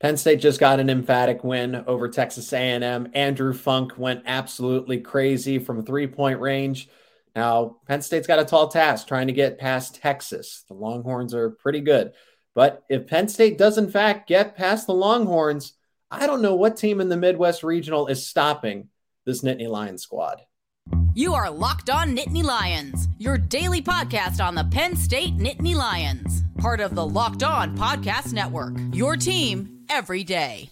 Penn State just got an emphatic win over Texas A&M. Andrew Funk went absolutely crazy from three-point range. Now, Penn State's got a tall task trying to get past Texas. The Longhorns are pretty good. But if Penn State does, in fact, get past the Longhorns, I don't know what team in the Midwest Regional is stopping this Nittany Lions squad. You are Locked On Nittany Lions, your daily podcast on the Penn State Nittany Lions, part of the Locked On Podcast Network. Your team every day.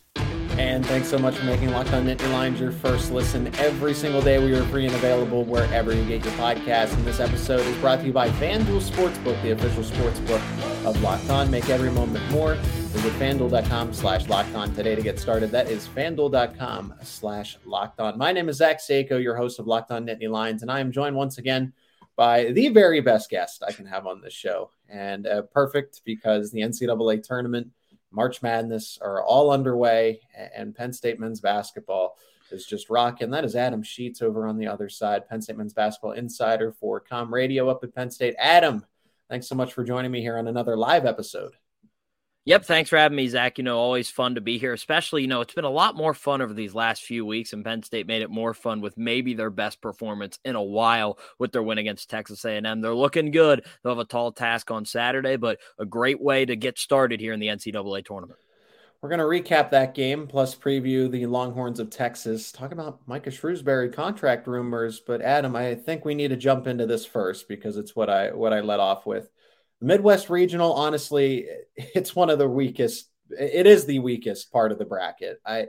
And thanks so much for making Locked On Nittany Lions your first listen every single day. We are free and available wherever you get your podcast. And this episode is brought to you by FanDuel Sportsbook, the official sportsbook of Locked On. Make every moment more. Visit fanduel.com slash locked on today to get started. That is fanduel.com slash locked on. My name is Zach Seiko, your host of Locked On Nittany Lions, and I am joined once again by the very best guest I can have on this show. And uh, perfect because the NCAA tournament March Madness are all underway, and Penn State men's basketball is just rocking. That is Adam Sheetz over on the other side, Penn State men's basketball insider for CommRadio up at Penn State. Adam, thanks so much for joining me here on another live episode. Yep. Thanks for having me, Zach. You know, always fun to be here, especially, you know, it's been a lot more fun over these last few weeks, and Penn State made it more fun with maybe their best performance in a while with their win against Texas A&M. They're looking good. They'll have a tall task on Saturday, but a great way to get started here in the NCAA tournament. We're going to recap that game plus preview the Longhorns of Texas. Talk about Micah Shrewsberry contract rumors, but Adam, I think we need to jump into this first because it's what I what I let off with. The Midwest Regional, honestly, it's one of the weakest. It is the weakest part of the bracket. I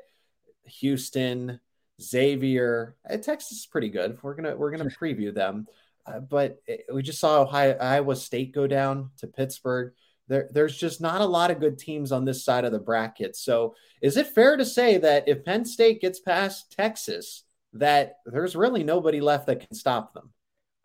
Houston, Xavier, uh, Texas is pretty good. We're gonna we're gonna preview them, uh, but it, we just saw Ohio, Iowa State go down to Pittsburgh. There, there's just not a lot of good teams on this side of the bracket. So, is it fair to say that if Penn State gets past Texas, that there's really nobody left that can stop them?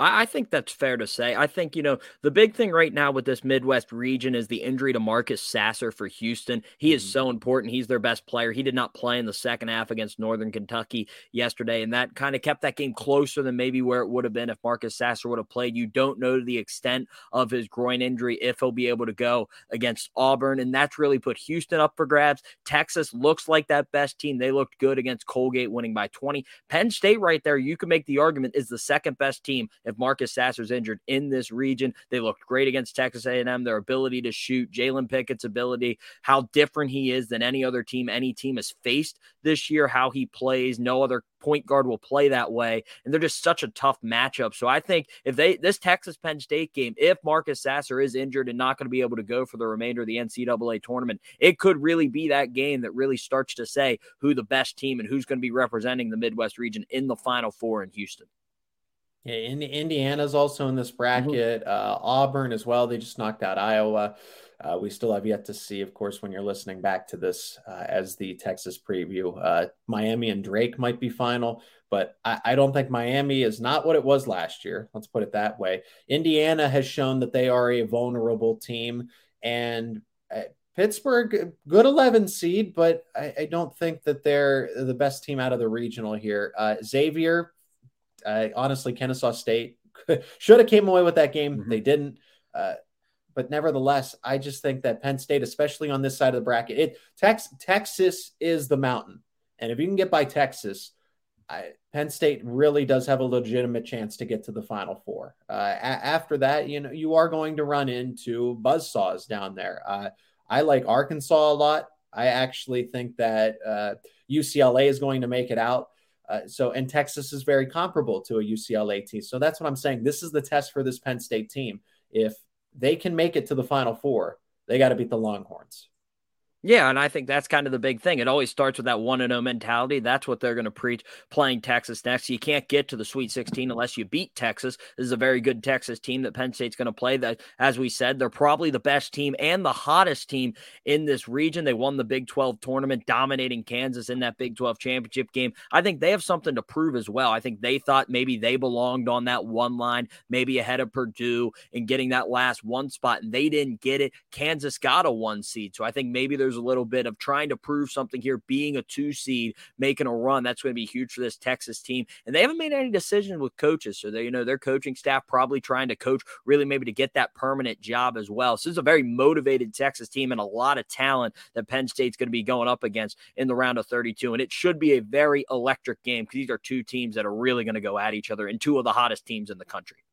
I, think that's fair to say. I think, you know, the big thing right now with this Midwest region is the injury to Marcus Sasser for Houston. He is mm-hmm. so important. He's their best player. He did not play in the second half against Northern Kentucky yesterday, and that kind of kept that game closer than maybe where it would have been if Marcus Sasser would have played. You don't know the extent of his groin injury if he'll be able to go against Auburn, and that's really put Houston up for grabs. Texas looks like that best team. They looked good against Colgate, winning by 20. Penn State, right there, you can make the argument, is the second best team if Marcus Sasser's injured in this region. They looked great against Texas A&M. Their ability to shoot, Jalen Pickett's ability, how different he is than any other team any team has faced this year, how he plays. No other point guard will play that way. And they're just such a tough matchup. So I think if they, this Texas Penn State game, if Marcus Sasser is injured and not going to be able to go for the remainder of the NCAA tournament, it could really be that game that really starts to say who the best team and who's going to be representing the Midwest region in the Final Four in Houston. Yeah, in, Indiana's also in this mm-hmm. bracket. Mm-hmm. Uh, Auburn as well. They just knocked out Iowa. Uh, we still have yet to see, of course, when you're listening back to this uh, as the Texas preview. Uh, Miami and Drake might be final, but I, I, don't think Miami is not what it was last year. Let's put it that way. Indiana has shown that they are a vulnerable team, and uh, Pittsburgh, good 11 seed, but I, I, don't think that they're the best team out of the regional here. Uh, Xavier, I honestly, Kennesaw State should have came away with that game. Mm-hmm. They didn't. Uh, but nevertheless, I just think that Penn State, especially on this side of the bracket, it Tex, Texas is the mountain, and if you can get by Texas, I, Penn State really does have a legitimate chance to get to the Final Four. Uh, a- after that, you know, you are going to run into buzzsaws down there. Uh, I like Arkansas a lot. I actually think that uh, UCLA is going to make it out. Uh, so, and Texas is very comparable to a UCLA team. So that's what I'm saying. This is the test for this Penn State team. If they can make it to the Final Four, they got to beat the Longhorns. Yeah, and I think that's kind of the big thing. It always starts with that 1 and 0 mentality. That's what they're going to preach playing Texas next. You can't get to the Sweet 16 unless you beat Texas. This is a very good Texas team that Penn State's going to play. That, as we said, they're probably the best team and the hottest team in this region. They won the Big 12 tournament, dominating Kansas in that Big 12 championship game. I think they have something to prove as well. I think they thought maybe they belonged on that one line, maybe ahead of Purdue and getting that last one spot, and they didn't get it. Kansas got a one seed. So I think maybe there's a little bit of trying to prove something here, being a two seed, making a run. That's going to be huge for this Texas team. And they haven't made any decisions with coaches. So they, you know, their coaching staff probably trying to coach really maybe to get that permanent job as well. So this is a very motivated Texas team and a lot of talent that Penn State's going to be going up against in the round of 32. And it should be a very electric game because these are two teams that are really going to go at each other and two of the hottest teams in the country.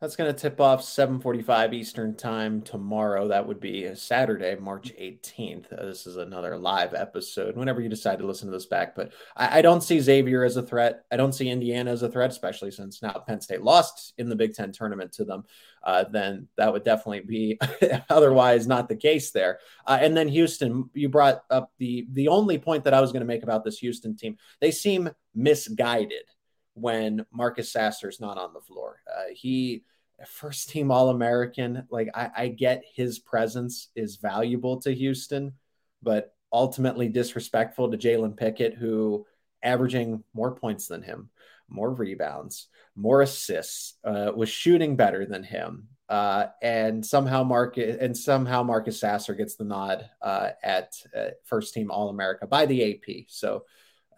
That's going to tip off 7:45 Eastern Time tomorrow. That would be Saturday, March 18th. Uh, this is another live episode. Whenever you decide to listen to this back, but I, I, don't see Xavier as a threat. I don't see Indiana as a threat, especially since now Penn State lost in the Big Ten tournament to them. Uh, then that would definitely be otherwise not the case there. Uh, and then Houston, you brought up the the only point that I was going to make about this Houston team. They seem misguided when Marcus Sasser's not on the floor. Uh, he first team All American. Like I, I get his presence is valuable to Houston, but ultimately disrespectful to Jalen Pickett, who averaging more points than him, more rebounds, more assists, uh, was shooting better than him. Uh, and somehow Marcus and somehow Marcus Sasser gets the nod uh, at first team All America by the AP. So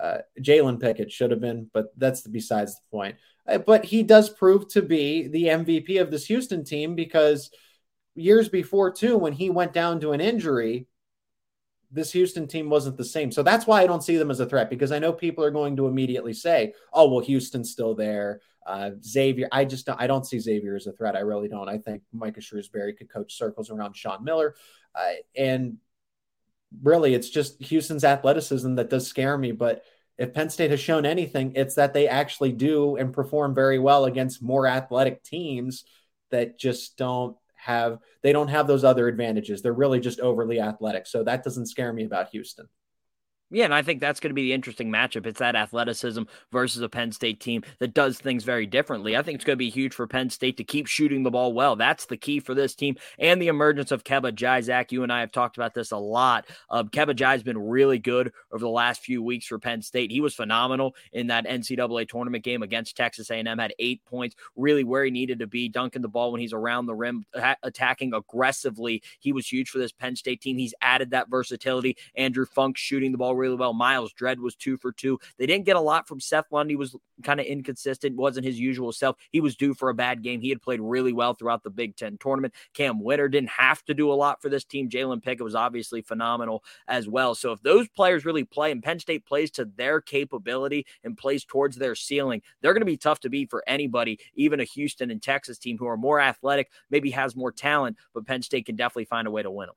uh, Jalen Pickett should have been, but that's besides the point. Uh, but he does prove to be the MVP of this Houston team because years before, too, when he went down to an injury, this Houston team wasn't the same. So that's why I don't see them as a threat because I know people are going to immediately say, "Oh, well, Houston's still there." Uh, Xavier, I just don't, I don't see Xavier as a threat. I really don't. I think Micah Shrewsberry could coach circles around Sean Miller, uh, and really, it's just Houston's athleticism that does scare me. But if Penn State has shown anything, it's that they actually do and perform very well against more athletic teams that just don't have they don't have those other advantages. They're really just overly athletic. So that doesn't scare me about Houston. Yeah, and I think that's going to be the interesting matchup. It's that athleticism versus a Penn State team that does things very differently. I think it's going to be huge for Penn State to keep shooting the ball well. That's the key for this team and the emergence of Kebba Njie. Zach, you and I have talked about this a lot. Uh, Kebba Njie has been really good over the last few weeks for Penn State. He was phenomenal in that NCAA tournament game against Texas A&M. Had eight points, really where he needed to be, dunking the ball when he's around the rim, attacking aggressively. He was huge for this Penn State team. He's added that versatility. Andrew Funk shooting the ball really well. Myles Dread was two for two. They didn't get a lot from Seth Lundy, was kind of inconsistent, wasn't his usual self. He was due for a bad game. He had played really well throughout the Big Ten tournament. Cam Wynter didn't have to do a lot for this team. Jalen Pickett was obviously phenomenal as well. So if those players really play and Penn State plays to their capability and plays towards their ceiling, they're going to be tough to beat for anybody, even a Houston and Texas team who are more athletic, maybe has more talent, but Penn State can definitely find a way to win them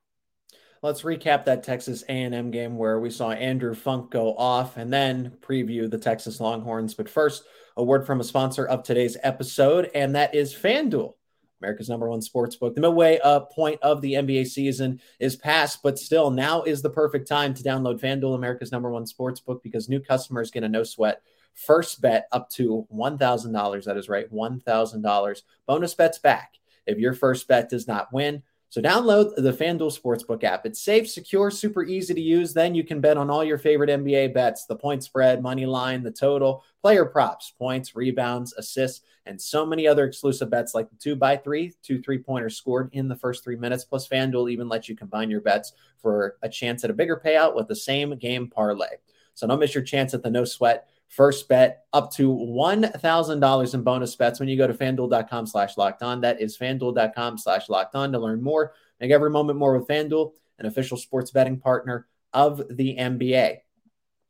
let's recap that Texas A&M game where we saw Andrew Funk go off and then preview the Texas Longhorns. But first, a word from a sponsor of today's episode, and that is FanDuel. America's number one sports book. The midway uh, point of the NBA season is past, but still, now is the perfect time to download FanDuel, America's number one sports book, because new customers get a no sweat first bet up to $1,000. That is right, $1,000. Bonus bets back. If your first bet does not win, so download the FanDuel Sportsbook app. It's safe, secure, super easy to use. Then you can bet on all your favorite NBA bets, the point spread, money line, the total, player props, points, rebounds, assists, and so many other exclusive bets like the two by three, two three pointers scored in the first three minutes. Plus, FanDuel even lets you combine your bets for a chance at a bigger payout with the same game parlay. So don't miss your chance at the no sweat First bet up to $1,000 in bonus bets when you go to fanduel.com slash locked on. That is fanduel.com slash locked on to learn more. Make every moment more with FanDuel, an official sports betting partner of the NBA.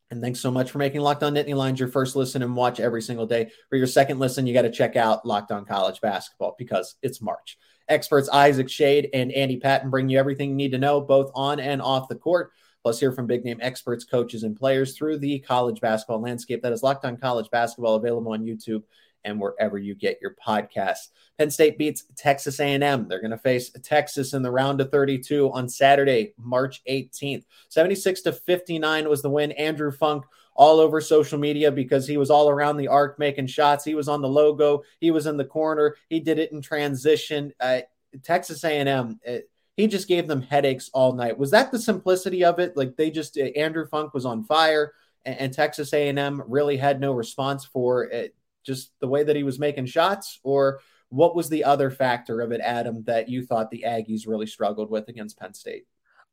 And thanks so much for making Locked On Nittany Lions your first listen and watch every single day. For your second listen, you got to check out Locked On College Basketball because it's March. Experts Isaac Schade and Andy Patton bring you everything you need to know, both on and off the court. Plus, hear from big name experts, coaches, and players through the college basketball landscape. That is Locked On College Basketball, available on YouTube and wherever you get your podcasts. Penn State beats Texas A&M. They're going to face Texas in the round of 32 on Saturday, March 18th. 76 to 59 was the win. Andrew Funk all over social media because he was all around the arc making shots. He was on the logo. He was in the corner. He did it in transition. Uh, Texas A&M. It, he just gave them headaches all night. Was that the simplicity of it? Like they just uh, Andrew Funk was on fire, and, and Texas A&M really had no response for it, just the way that he was making shots, or what was the other factor of it, Adam, that you thought the Aggies really struggled with against Penn State?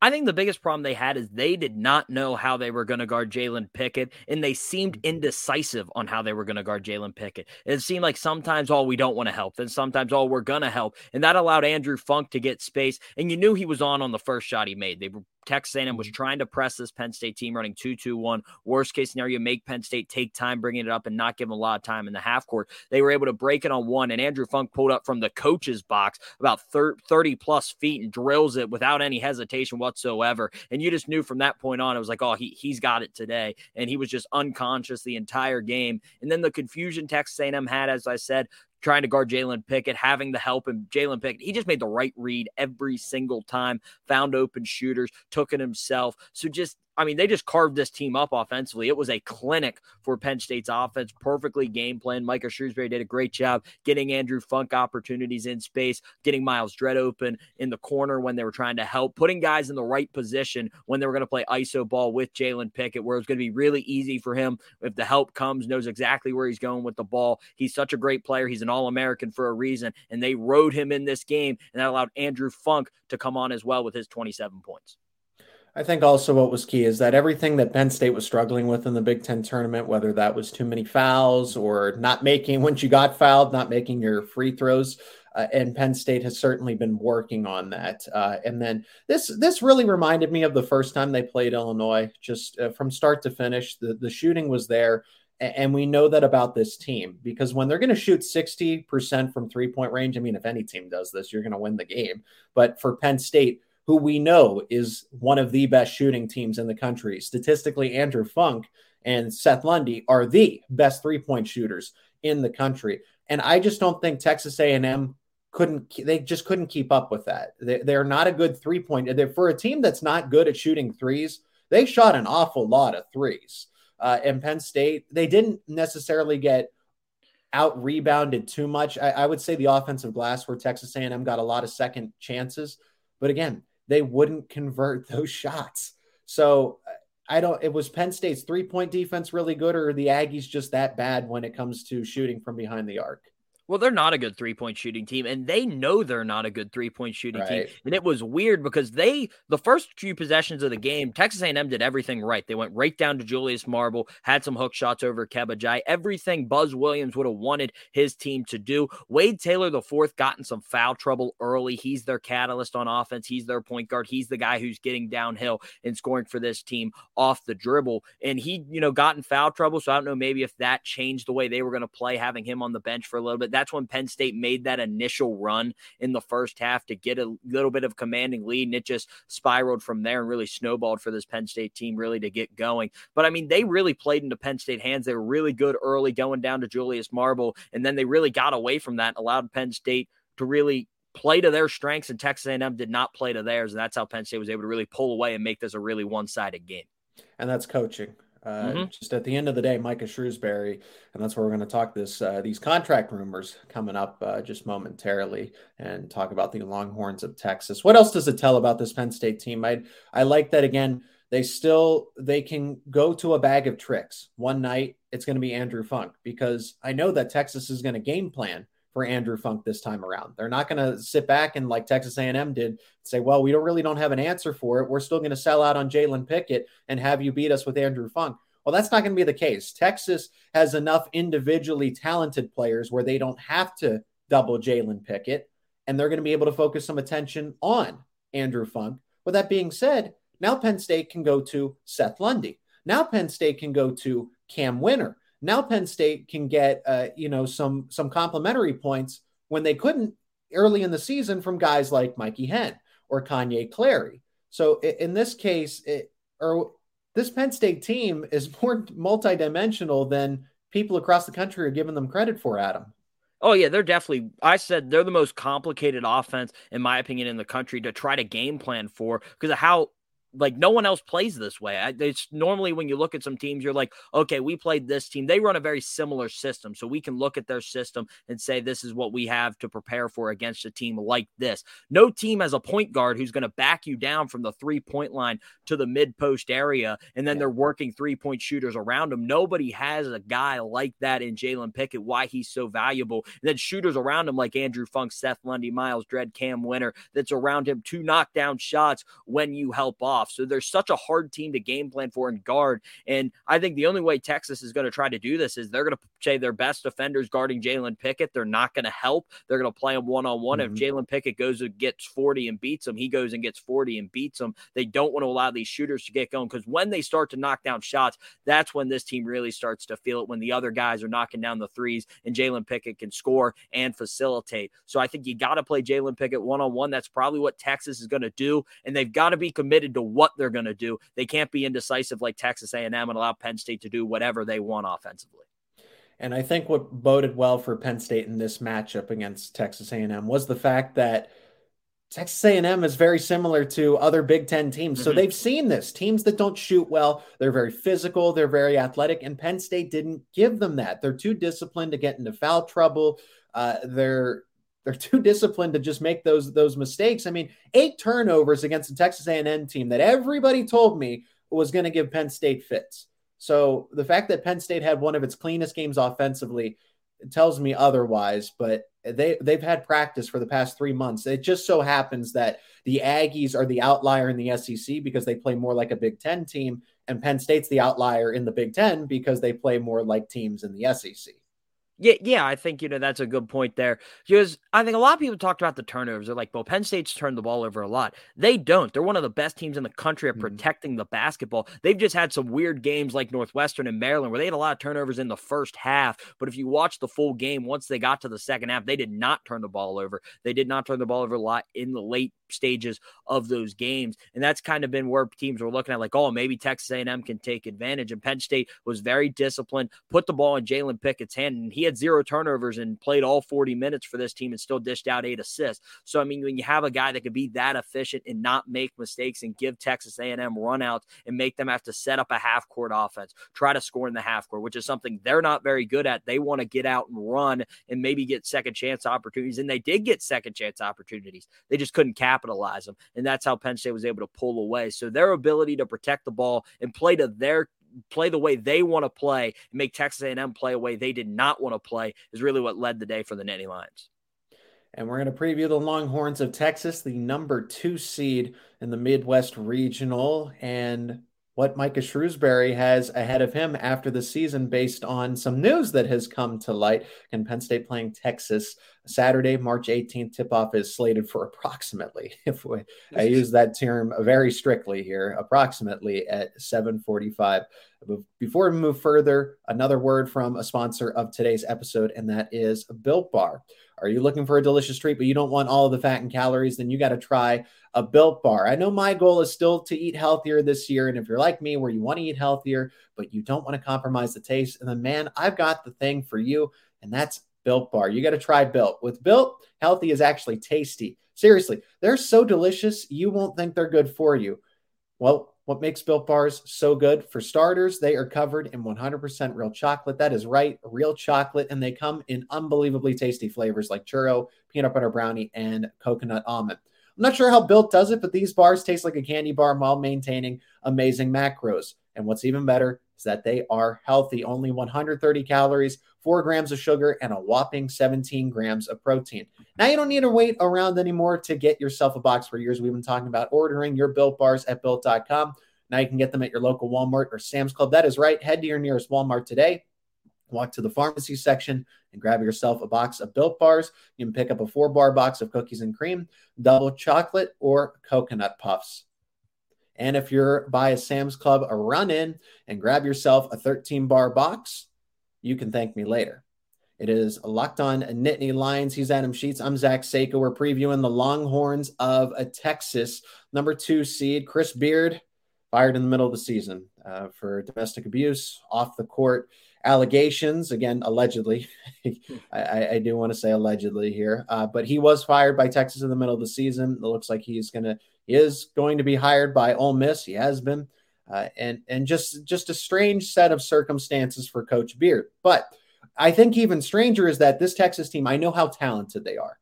I think the biggest problem they had is they did not know how they were going to guard Jalen Pickett, and they seemed mm-hmm. indecisive on how they were going to guard Jalen Pickett. It seemed like sometimes, oh, we don't want to help, then sometimes, oh, we're going to help. And that allowed Andrew Funk to get space. And you knew he was on on the first shot he made. They were Texas A&M was mm-hmm. trying to press this Penn State team running 2-2-1. Worst case scenario, make Penn State take time bringing it up and not give them a lot of time in the half court. They were able to break it on one, and Andrew Funk pulled up from the coach's box about 30 plus feet and drills it without any hesitation whatsoever. And you just knew from that point on, it was like, oh, he, he's got it today. And he was just unconscious the entire game. And then the confusion Texas A&M had, as I said, trying to guard Jalen Pickett, having the help and Jalen Pickett. He just made the right read every single time, found open shooters, took it himself. So just I mean, they just carved this team up offensively. It was a clinic for Penn State's offense, perfectly game plan. Micah Shrewsberry did a great job getting Andrew Funk opportunities in space, getting Myles Dread open in the corner when they were trying to help, putting guys in the right position when they were going to play ISO ball with Jalen Pickett, where it's going to be really easy for him if the help comes, knows exactly where he's going with the ball. He's such a great player. He's an All American for a reason, and they rode him in this game, and that allowed Andrew Funk to come on as well with his 27 points. I think also what was key is that everything that Penn State was struggling with in the Big Ten tournament, whether that was too many fouls or not making, once you got fouled, not making your free throws, uh, and Penn State has certainly been working on that. Uh, and then this this really reminded me of the first time they played Illinois, just uh, from start to finish. The the shooting was there, and we know that about this team because when they're going to shoot sixty percent from three point range, I mean, if any team does this, you're going to win the game. But for Penn State who we know is one of the best shooting teams in the country. Statistically, Andrew Funk and Seth Lundy are the best three-point shooters in the country. And I just don't think Texas A&M couldn't they just couldn't keep up with that. They, they're not a good three-point for a team that's not good at shooting threes. They shot an awful lot of threes. Uh, and Penn State, they didn't necessarily get out rebounded too much. I, I would say the offensive glass where Texas A&M got a lot of second chances. But again, they wouldn't convert those shots. So I don't, it was Penn State's three point defense really good, or the Aggies just that bad when it comes to shooting from behind the arc? Well, they're not a good three point shooting team, and they know they're not a good three point shooting right. team. And it was weird because they, the first few possessions of the game, Texas A&M did everything right. They went right down to Julius Marble, had some hook shots over Kebba everything Buzz Williams would have wanted his team to do. Wade Taylor the fourth got in some foul trouble early. He's their catalyst on offense. He's their point guard. He's the guy who's getting downhill and scoring for this team off the dribble. And he, you know, got in foul trouble. So I don't know maybe if that changed the way they were going to play, having him on the bench for a little bit that's when Penn State made that initial run in the first half to get a little bit of commanding lead, and it just spiraled from there and really snowballed for this Penn State team really to get going. But I mean, they really played into Penn State hands. They were really good early going down to Julius Marble, and then they really got away from that, allowed Penn State to really play to their strengths, and Texas A&M did not play to theirs, and that's how Penn State was able to really pull away and make this a really one-sided game. And that's coaching. Uh, mm-hmm. Just at the end of the day, Micah Shrewsberry, and that's where we're going to talk this uh, these contract rumors coming up uh, just momentarily, and talk about the Longhorns of Texas. What else does it tell about this Penn State team? I I like that again. They still they can go to a bag of tricks. One night it's going to be Andrew Funk because I know that Texas is going to game plan for Andrew Funk this time around. They're not going to sit back and like Texas A&M did say, "Well, we don't really don't have an answer for it. We're still going to sell out on Jalen Pickett and have you beat us with Andrew Funk." Well, that's not going to be the case. Texas has enough individually talented players where they don't have to double Jalen Pickett, and they're going to be able to focus some attention on Andrew Funk. With that being said, now Penn State can go to Seth Lundy. Now Penn State can go to Cam Wynter now Penn State can get uh, you know some some complimentary points when they couldn't early in the season from guys like Mikey Henn or Kanye Clary. So in this case, it, or this Penn State team is more multidimensional than people across the country are giving them credit for, Adam. Oh yeah, they're definitely. I said they're the most complicated offense, in my opinion, in the country to try to game plan for because of how like no one else plays this way. It's normally when you look at some teams, you're like, okay, we played this team. They run a very similar system, so we can look at their system and say this is what we have to prepare for against a team like this. No team has a point guard who's going to back you down from the three point line to the mid post area, and then yeah. they're working three point shooters around him. Nobody has a guy like that in Jalen Pickett. Why he's so valuable, and then shooters around him like Andrew Funk, Seth Lundy, Myles Dread, Cam Wynter, that's around him to knock down shots when you help off. So there's such a hard team to game plan for and guard. And I think the only way Texas is going to try to do this is they're going to say their best defenders guarding Jalen Pickett. They're not going to help. They're going to play him one on one. If mm-hmm. Jalen Pickett goes and gets 40 and beats him, he goes and gets 40 and beats him. They don't want to allow these shooters to get going because when they start to knock down shots, that's when this team really starts to feel it when the other guys are knocking down the threes and Jalen Pickett can score and facilitate. So I think you got to play Jalen Pickett one on one. That's probably what Texas is going to do. And they've got to be committed to what they're going to do. They can't be indecisive like Texas A&M and allow Penn State to do whatever they want offensively. And I think what boded well for Penn State in this matchup against Texas A&M was the fact that Texas A&M is very similar to other Big 10 teams. Mm-hmm. So they've seen this. Teams that don't shoot well, they're very physical, they're very athletic and Penn State didn't give them that. They're too disciplined to get into foul trouble. Uh, they're they're too disciplined to just make those those mistakes. I mean, eight turnovers against the Texas A&M team that everybody told me was going to give Penn State fits. So the fact that Penn State had one of its cleanest games offensively tells me otherwise. But they they've had practice for the past three months. It just so happens that the Aggies are the outlier in the SEC because they play more like a Big Ten team, and Penn State's the outlier in the Big Ten because they play more like teams in the SEC. Yeah, yeah, I think you know that's a good point there because I think a lot of people talked about the turnovers. They're like, "Well, Penn State's turned the ball over a lot." They don't. They're one of the best teams in the country at mm-hmm. protecting mm-hmm. the basketball. They've just had some weird games like Northwestern and Maryland where they had a lot of turnovers in the first half. But if you watch the full game, once they got to the second half, they did not turn the ball over. They did not turn the ball over a lot in the late stages of those games. And that's kind of been where teams were looking at like, oh, maybe Texas A&M can take advantage. And Penn State was very disciplined, put the ball in Jalen Pickett's hand, and he had zero turnovers and played all 40 minutes for this team and still dished out eight assists. So, I mean, when you have a guy that could be that efficient and not make mistakes and give Texas A&M runouts and make them have to set up a half court offense, try to score in the half court, which is something they're not very good at. They want to get out and run and maybe get second chance opportunities. And they did get second chance opportunities. They just couldn't capitalize them. And that's how Penn State was able to pull away. So their ability to protect the ball and play to their play the way they want to play and make Texas A&M play a way they did not want to play is really what led the day for the Nittany Lions. And we're going to preview the Longhorns of Texas, the number two seed in the Midwest Regional. And what Micah Shrewsberry has ahead of him after the season based on some news that has come to light. And Penn State playing Texas Saturday, March 18th. Tip off is slated for approximately, if we, I use that term very strictly here, approximately at 745. Before we move further, another word from a sponsor of today's episode, and that is Built Bar. Are you looking for a delicious treat, but you don't want all of the fat and calories? Then you got to try a built bar. I know my goal is still to eat healthier this year. And if you're like me, where you want to eat healthier, but you don't want to compromise the taste, and then man, I've got the thing for you, and that's built bar. You got to try built. With built, healthy is actually tasty. Seriously, they're so delicious, you won't think they're good for you. Well, what makes Built Bars so good? For starters, they are covered in 100% real chocolate. That is right, real chocolate. And they come in unbelievably tasty flavors like churro, peanut butter brownie, and coconut almond. I'm not sure how Built does it, but these bars taste like a candy bar while maintaining amazing macros. And what's even better is that they are healthy, only 130 calories, four grams of sugar, and a whopping 17 grams of protein. Now you don't need to wait around anymore to get yourself a box for years. We've been talking about ordering your built bars at built.com. Now you can get them at your local Walmart or Sam's Club. That is right. Head to your nearest Walmart today. Walk to the pharmacy section and grab yourself a box of built bars. You can pick up a four bar box of cookies and cream, double chocolate, or coconut puffs. And if you're by a Sam's Club, a run in and grab yourself a 13 bar box, you can thank me later. It is Locked On Nittany Lions. He's Adam Sheetz. I'm Zach Seiko. We're previewing the Longhorns of a Texas, number two seed. Chris Beard fired in the middle of the season uh, for domestic abuse, off the court allegations. Again, allegedly. I, I, do want to say allegedly here, uh, but he was fired by Texas in the middle of the season. It looks like he's going to He is going to be hired by Ole Miss. He has been, uh, and and just just a strange set of circumstances for Coach Beard. But I think even stranger is that this Texas team. I know how talented they are.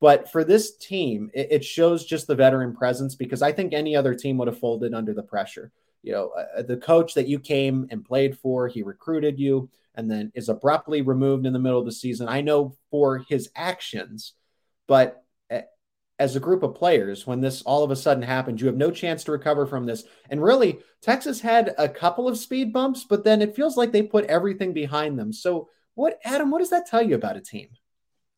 But for this team, it, it, shows just the veteran presence because I think any other team would have folded under the pressure. You know, uh, the coach that you came and played for, he recruited you and then is abruptly removed in the middle of the season. I know for his actions, but as a group of players, when this all of a sudden happens, you have no chance to recover from this. And really, Texas had a couple of speed bumps, but then it feels like they put everything behind them. So, what, Adam, what does that tell you about a team?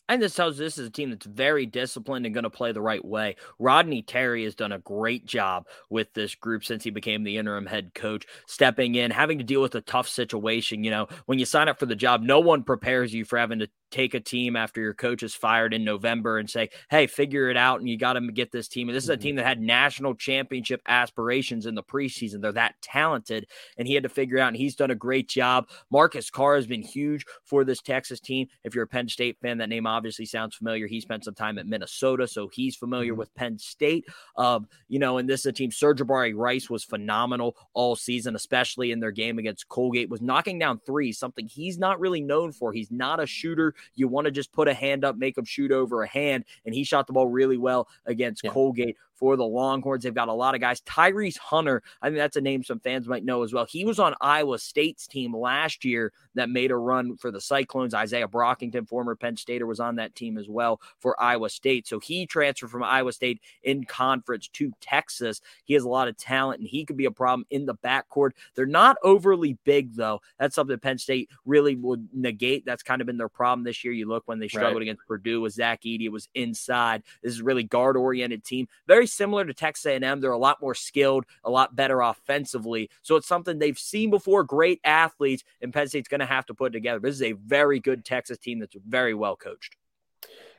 And this tells this is a team that's very disciplined and going to play the right way. Rodney Terry has done a great job with this group since he became the interim head coach, stepping in, having to deal with a tough situation. You know, when you sign up for the job, no one prepares you for having to take a team after your coach is fired in November and say, hey, figure it out and you got to get this team. And this is a mm-hmm. team that had national championship aspirations in the preseason. They're that talented and he had to figure out and he's done a great job. Marcus Carr has been huge for this Texas team. If you're a Penn State fan, that name obviously sounds familiar. He spent some time at Minnesota, so he's familiar mm-hmm. with Penn State. Um, you know, and this is a team, Sir'Jabari Rice was phenomenal all season, especially in their game against Colgate, was knocking down three, something he's not really known for. He's not a shooter you want to just put a hand up, make them shoot over a hand. And he shot the ball really well against yeah. Colgate for the Longhorns. They've got a lot of guys. Tyrese Hunter, I think that's a name some fans might know as well. He was on Iowa State's team last year that made a run for the Cyclones. Isaiah Brockington, former Penn Stater, was on that team as well for Iowa State. So he transferred from Iowa State in conference to Texas. He has a lot of talent and he could be a problem in the backcourt. They're not overly big, though. That's something Penn State really would negate. That's kind of been their problem this year. You look when they struggled right. against Purdue with Zach Edey, it was inside. This is really guard oriented team. Very similar to Texas A&M. They're a lot more skilled, a lot better offensively. So it's something they've seen before. Great athletes, and Penn State's going to have to put together. This is a very good Texas team that's very well coached.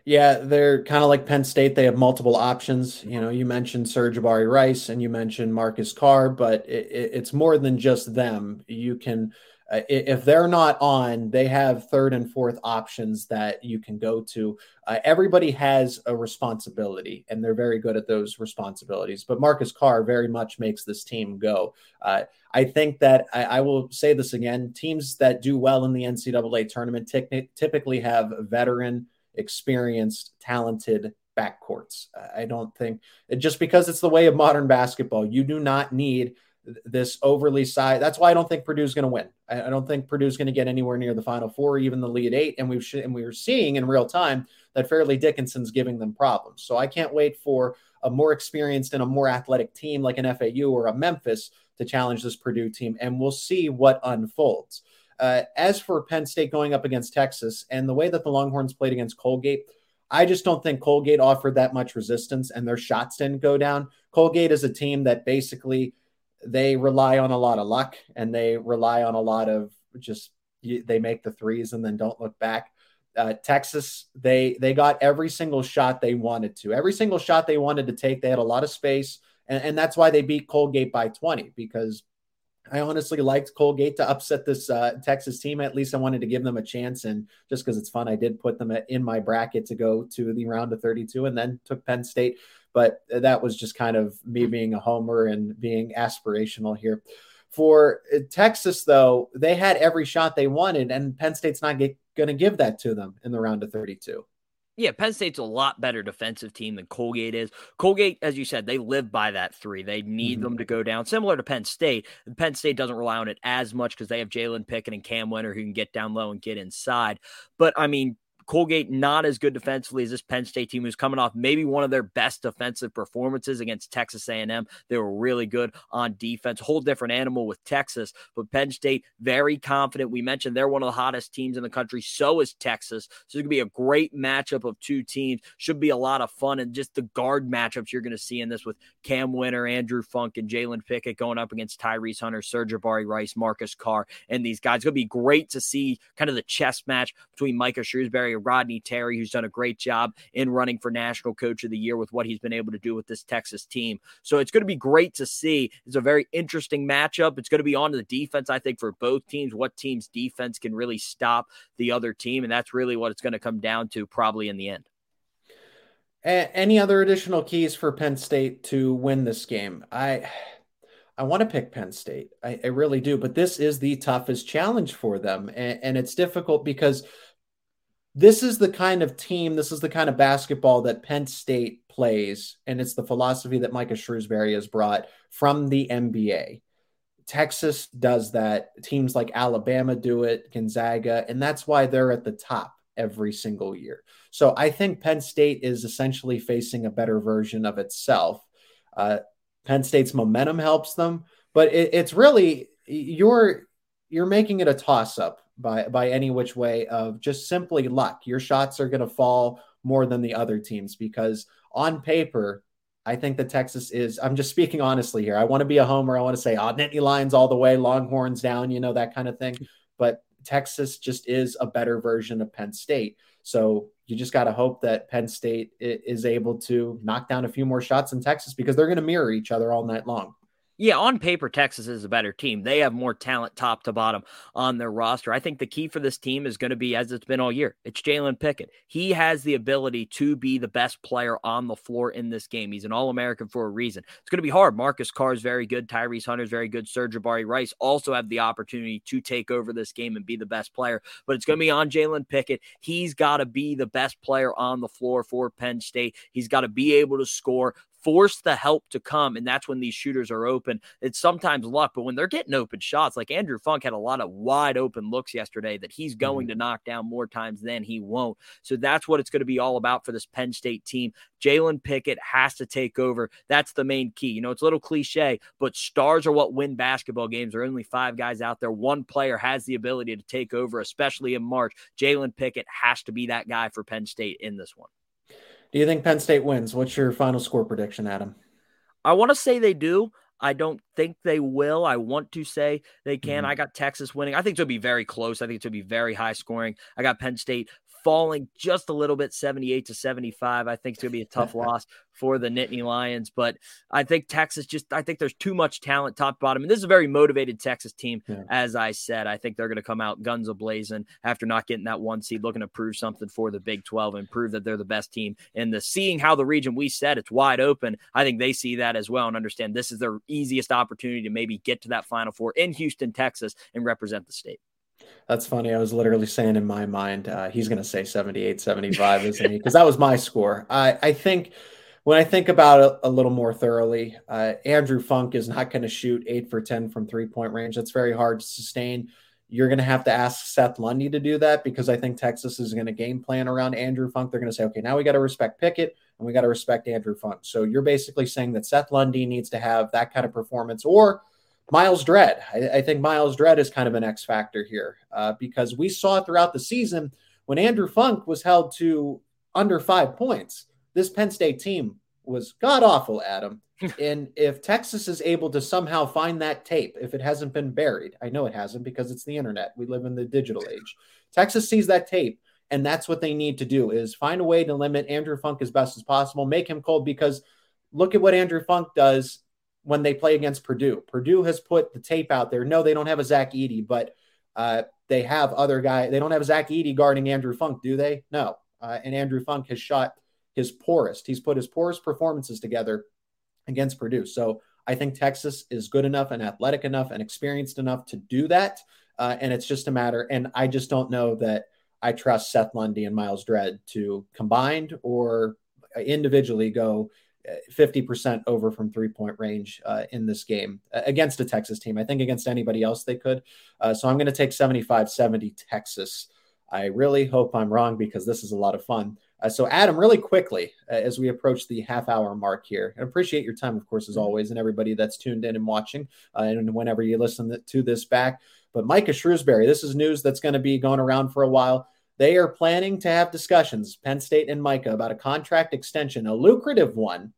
Yeah, they're kind of like Penn State. They have multiple options. You know, you mentioned Sir'Jabari Rice and you mentioned Marcus Carr, but it, it, it's more than just them. You can uh, if they're not on, they have third and fourth options that you can go to. Uh, everybody has a responsibility, and they're very good at those responsibilities. But Marcus Carr very much makes this team go. Uh, I think that I, I, will say this again: teams that do well in the NCAA tournament t- typically have veteran, experienced, talented backcourts. I don't think just because it's the way of modern basketball, you do not need this overly size. That's why I don't think Purdue's going to win. I, I, don't think Purdue's going to get anywhere near the Final Four, even the Elite Eight. And we've sh- and we were seeing in real time that Fairleigh Dickinson's giving them problems. So I can't wait for a more experienced and a more athletic team like an FAU or a Memphis to challenge this Purdue team, and we'll see what unfolds. Uh, as for Penn State going up against Texas and the way that the Longhorns played against Colgate, I just don't think Colgate offered that much resistance and their shots didn't go down. Colgate is a team that basically they rely on a lot of luck and they rely on a lot of just they make the threes and then don't look back. Uh, Texas, they they got every single shot they wanted to. Every single shot they wanted to take, they had a lot of space, and, and that's why they beat Colgate by 20. Because I honestly liked Colgate to upset this uh, Texas team. At least I wanted to give them a chance, and just because it's fun, I did put them in my bracket to go to the round of 32, and then took Penn State but that was just kind of me being a homer and being aspirational here. For uh, Texas, though, they had every shot they wanted, and Penn State's not going to give that to them in the round of 32. Yeah, Penn State's a lot better defensive team than Colgate is. Colgate, as you said, they live by that three. They need mm-hmm. them to go down, similar to Penn State. Penn State doesn't rely on it as much because they have Jalen Pickett and Cam Wynter who can get down low and get inside. But I mean, Colgate not as good defensively as this Penn State team who's coming off maybe one of their best defensive performances against Texas A&M. They were really good on defense. Whole different animal with Texas, but Penn State very confident. We mentioned they're one of the hottest teams in the country. So is Texas. So it's to be a great matchup of two teams. Should be a lot of fun and just the guard matchups you're to see in this with Cam Wynter, Andrew Funk, and Jalen Pickett going up against Tyrese Hunter, Sir'Jabari Rice, Marcus Carr, and these guys. It's to be great to see kind of the chess match between Micah Shrewsberry Rodney Terry, who's done a great job in running for National Coach of the Year with what he's been able to do with this Texas team. So it's going to be great to see. It's a very interesting matchup. It's going to be on to the defense, I think, for both teams. What team's defense can really stop the other team? And that's really what it's going to come down to, probably in the end. Any other additional keys for Penn State to win this game? I I want to pick Penn State. I, I, really do, but this is the toughest challenge for them, and, and it's difficult because this is the kind of team, this is the kind of basketball that Penn State plays, and it's the philosophy that Micah Shrewsberry has brought from the NBA. Texas does that. Teams like Alabama do it, Gonzaga, and that's why they're at the top every single year. So I think Penn State is essentially facing a better version of itself. Uh, Penn State's momentum helps them, but it, it's really you're you're making it a toss up by by any which way of just simply luck. Your shots are going to fall more than the other teams because on paper I think that Texas is, I'm just speaking honestly here. I want to be a homer. I want to say, oh, Nittany Lions all the way, Longhorns down, you know, that kind of thing. But Texas just is a better version of Penn State. So you just got to hope that Penn State is able to knock down a few more shots in Texas because they're going to mirror each other all night long yeah, on paper, Texas is a better team. They have more talent top to bottom on their roster. I think the key for this team is going to be, as it's been all year, it's Jalen Pickett. He has the ability to be the best player on the floor in this game. He's an All American for a reason. It's going to be hard. Marcus Carr is very good. Tyrese Hunter is very good. Sir'Jabari Rice also have the opportunity to take over this game and be the best player, but it's going to be on Jalen Pickett. He's got to be the best player on the floor for Penn State. He's got to be able to score force the help to come. And that's when these shooters are open. It's sometimes luck, but when they're getting open shots, like Andrew Funk had a lot of wide open looks yesterday that he's going mm-hmm. to knock down more times than he won't. So that's what it's going to be all about for this Penn State team. Jalen Pickett has to take over. That's the main key. You know, it's a little cliche, but stars are what win basketball games. There are only five guys out there. One player has the ability to take over, especially in March. Jalen Pickett has to be that guy for Penn State in this one. Do you think Penn State wins? What's your final score prediction, Adam? I want to say they do. I don't think they will. I want to say they can. Mm-hmm. I got Texas winning. I think it'll be very close. I think it'll be very high scoring. I got Penn State falling just a little bit, 78 to 75. I think it's going to be a tough loss for the Nittany Lions, but I think Texas just, I think there's too much talent top bottom. And this is a very motivated Texas team. Yeah. As I said, I think they're going to come out guns a blazing after not getting that one seed, looking to prove something for the Big 12 and prove that they're the best team. And the seeing how the region we said it's wide open, I think they see that as well and understand this is their easiest opportunity to maybe get to that Final Four in Houston, Texas, and represent the state. That's funny. I was literally saying in my mind, uh, he's going to say 78, 75, isn't he? Because that was my score. I, I think when I think about it a little more thoroughly, uh, Andrew Funk is not going to shoot eight for 10 from three point range. That's very hard to sustain. You're going to have to ask Seth Lundy to do that because I think Texas is going to game plan around Andrew Funk. They're going to say, okay, now we got to respect Pickett and we got to respect Andrew Funk. So you're basically saying that Seth Lundy needs to have that kind of performance or – Myles Dread. I, I, think Myles Dread is kind of an X factor here uh, because we saw throughout the season when Andrew Funk was held to under five points, this Penn State team was god awful, Adam. and if Texas is able to somehow find that tape, if it hasn't been buried, I know it hasn't because it's the internet. We live in the digital age. Texas sees that tape, and that's what they need to do is find a way to limit Andrew Funk as best as possible, make him cold because look at what Andrew Funk does when they play against Purdue. Purdue has put the tape out there. No, they don't have a Zach Edey, but uh, they have other guy. They don't have Zach Edey guarding Andrew Funk, do they? No. Uh, and Andrew Funk has shot his poorest. He's put his poorest performances together against Purdue. So I think Texas is good enough and athletic enough and experienced enough to do that. Uh, and it's just a matter. And I just don't know that I trust Seth Lundy and Myles Dread to combined or individually go 50% over from three point range uh, in this game against a Texas team. I think against anybody else they could. Uh, so I'm going to take 75 70 Texas. I really hope I'm wrong because this is a lot of fun. Uh, so, Adam, really quickly, uh, as we approach the half hour mark here, I appreciate your time, of course, as mm-hmm. always, and everybody that's tuned in and watching, uh, and whenever you listen to this back. But Micah Shrewsberry, this is news that's going to be going around for a while. They are planning to have discussions, Penn State and Micah, about a contract extension, a lucrative one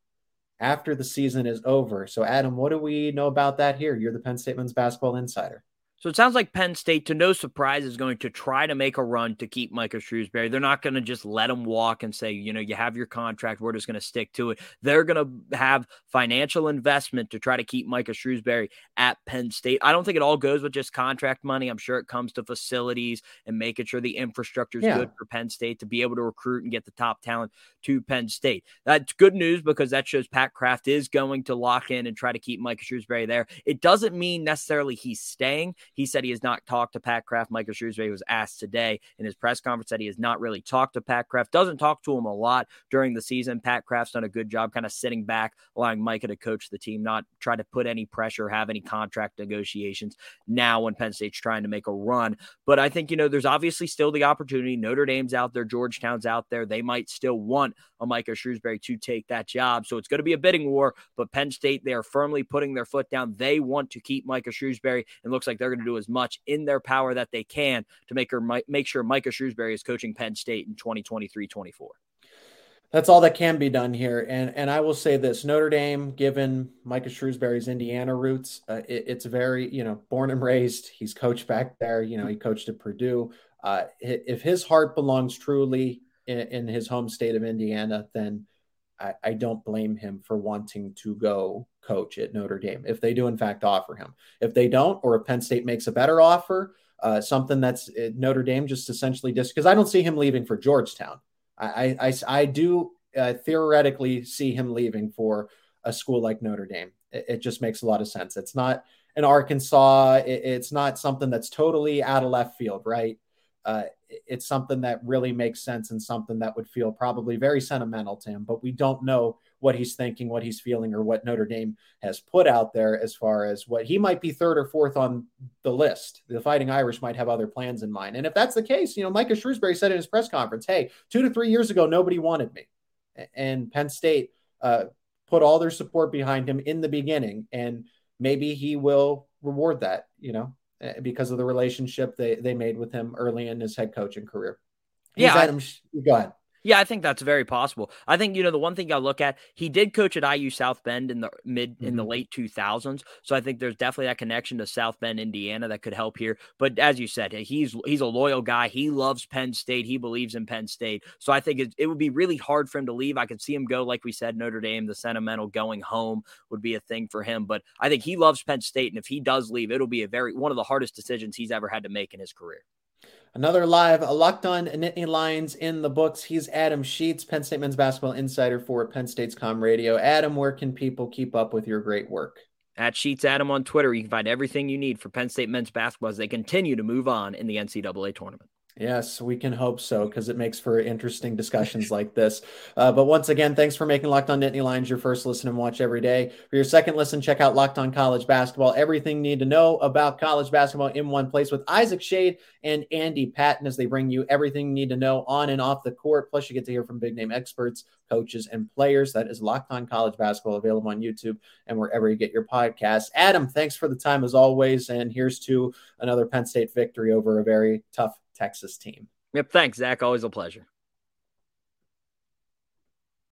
after the season is over. So, Adam, what do we know about that here? You're the Penn State men's basketball insider. So it sounds like Penn State, to no surprise, is going to try to make a run to keep Micah Shrewsberry. They're not going to just let him walk and say, you know, you have your contract. We're just going to stick to it. They're going to have financial investment to try to keep Micah Shrewsberry at Penn State. I don't think it all goes with just contract money. I'm sure it comes to facilities and making sure the infrastructure is yeah. good for Penn State to be able to recruit and get the top talent to Penn State. That's good news because that shows Pat Kraft is going to lock in and try to keep Micah Shrewsberry there. It doesn't mean necessarily he's staying. He said he has not talked to Pat Kraft. Michael Shrewsberry was asked today in his press conference that he has not really talked to Pat Kraft, doesn't talk to him a lot during the season. Pat Kraft's done a good job kind of sitting back, allowing Micah to coach the team, not try to put any pressure, have any contract negotiations now when Penn State's trying to make a run. But I think, you know, there's obviously still the opportunity. Notre Dame's out there, Georgetown's out there. They might still want a Micah Shrewsberry to take that job. So it's going to be a bidding war, but Penn State, they are firmly putting their foot down. They want to keep Micah Shrewsberry and looks like they're going to do as much in their power that they can to make her make sure Micah Shrewsberry is coaching Penn State in 2023-24. That's all that can be done here, and and I will say this: Notre Dame, given Micah Shrewsberry's Indiana roots, uh, it, it's very you know born and raised. He's coached back there. You know he coached at Purdue. Uh, if his heart belongs truly in, in his home state of Indiana, then I, I, don't blame him for wanting to go coach at Notre Dame if they do, in fact, offer him. If they don't, or if Penn State makes a better offer, uh, something that's uh, Notre Dame just essentially just because I don't see him leaving for Georgetown. I, I, I do uh, theoretically see him leaving for a school like Notre Dame. It, it just makes a lot of sense. It's not an Arkansas. It, it's not something that's totally out of left field, right? Uh, it's something that really makes sense and something that would feel probably very sentimental to him. But we don't know what he's thinking, what he's feeling, or what Notre Dame has put out there as far as what he might be third or fourth on the list. The Fighting Irish might have other plans in mind. And if that's the case, you know, Micah Shrewsberry said in his press conference, hey, two to three years ago, nobody wanted me. And Penn State uh, put all their support behind him in the beginning. And maybe he will reward that, you know, Eh, because of the relationship they, they made with him early in his head coaching career. He's yeah. Adam, go ahead. Yeah, I think that's very possible. I think you know the one thing I look at, he did coach at IU South Bend in the mid mm-hmm. in the mm-hmm. late 2000s, so I think there's definitely that connection to South Bend, Indiana that could help here. But as you said, he's he's a loyal guy. He loves Penn State. He believes in Penn State. So I think it, it would be really hard for him to leave. I could see him go like we said Notre Dame, the sentimental going home would be a thing for him, but I think he loves Penn State and if he does leave, it'll be a very one of the hardest decisions he's ever had to make in his career. Another live, locked on Nittany Lions in the books. He's Adam Sheetz, Penn State men's basketball insider for Penn State's CommRadio. Adam, where can people keep up with your great work? At Sheetz Adam on Twitter, you can find everything you need for Penn State men's basketball as they continue to move on in the NCAA tournament. Yes, we can hope so because it makes for interesting discussions like this. Uh, but once again, thanks for making Locked On Nittany Lions your first listen and watch every day. For your second listen, check out Locked On College Basketball. Everything you need to know about college basketball in one place with Isaac Schade and Andy Patton as they bring you everything you need to know on and off the court. Plus, you get to hear from big name experts, coaches, and players. That is Locked On College Basketball available on YouTube and wherever you get your podcasts. Adam, thanks for the time as always. And here's to another Penn State victory over a very tough Texas team. Yep. Thanks, Zach. Always a pleasure.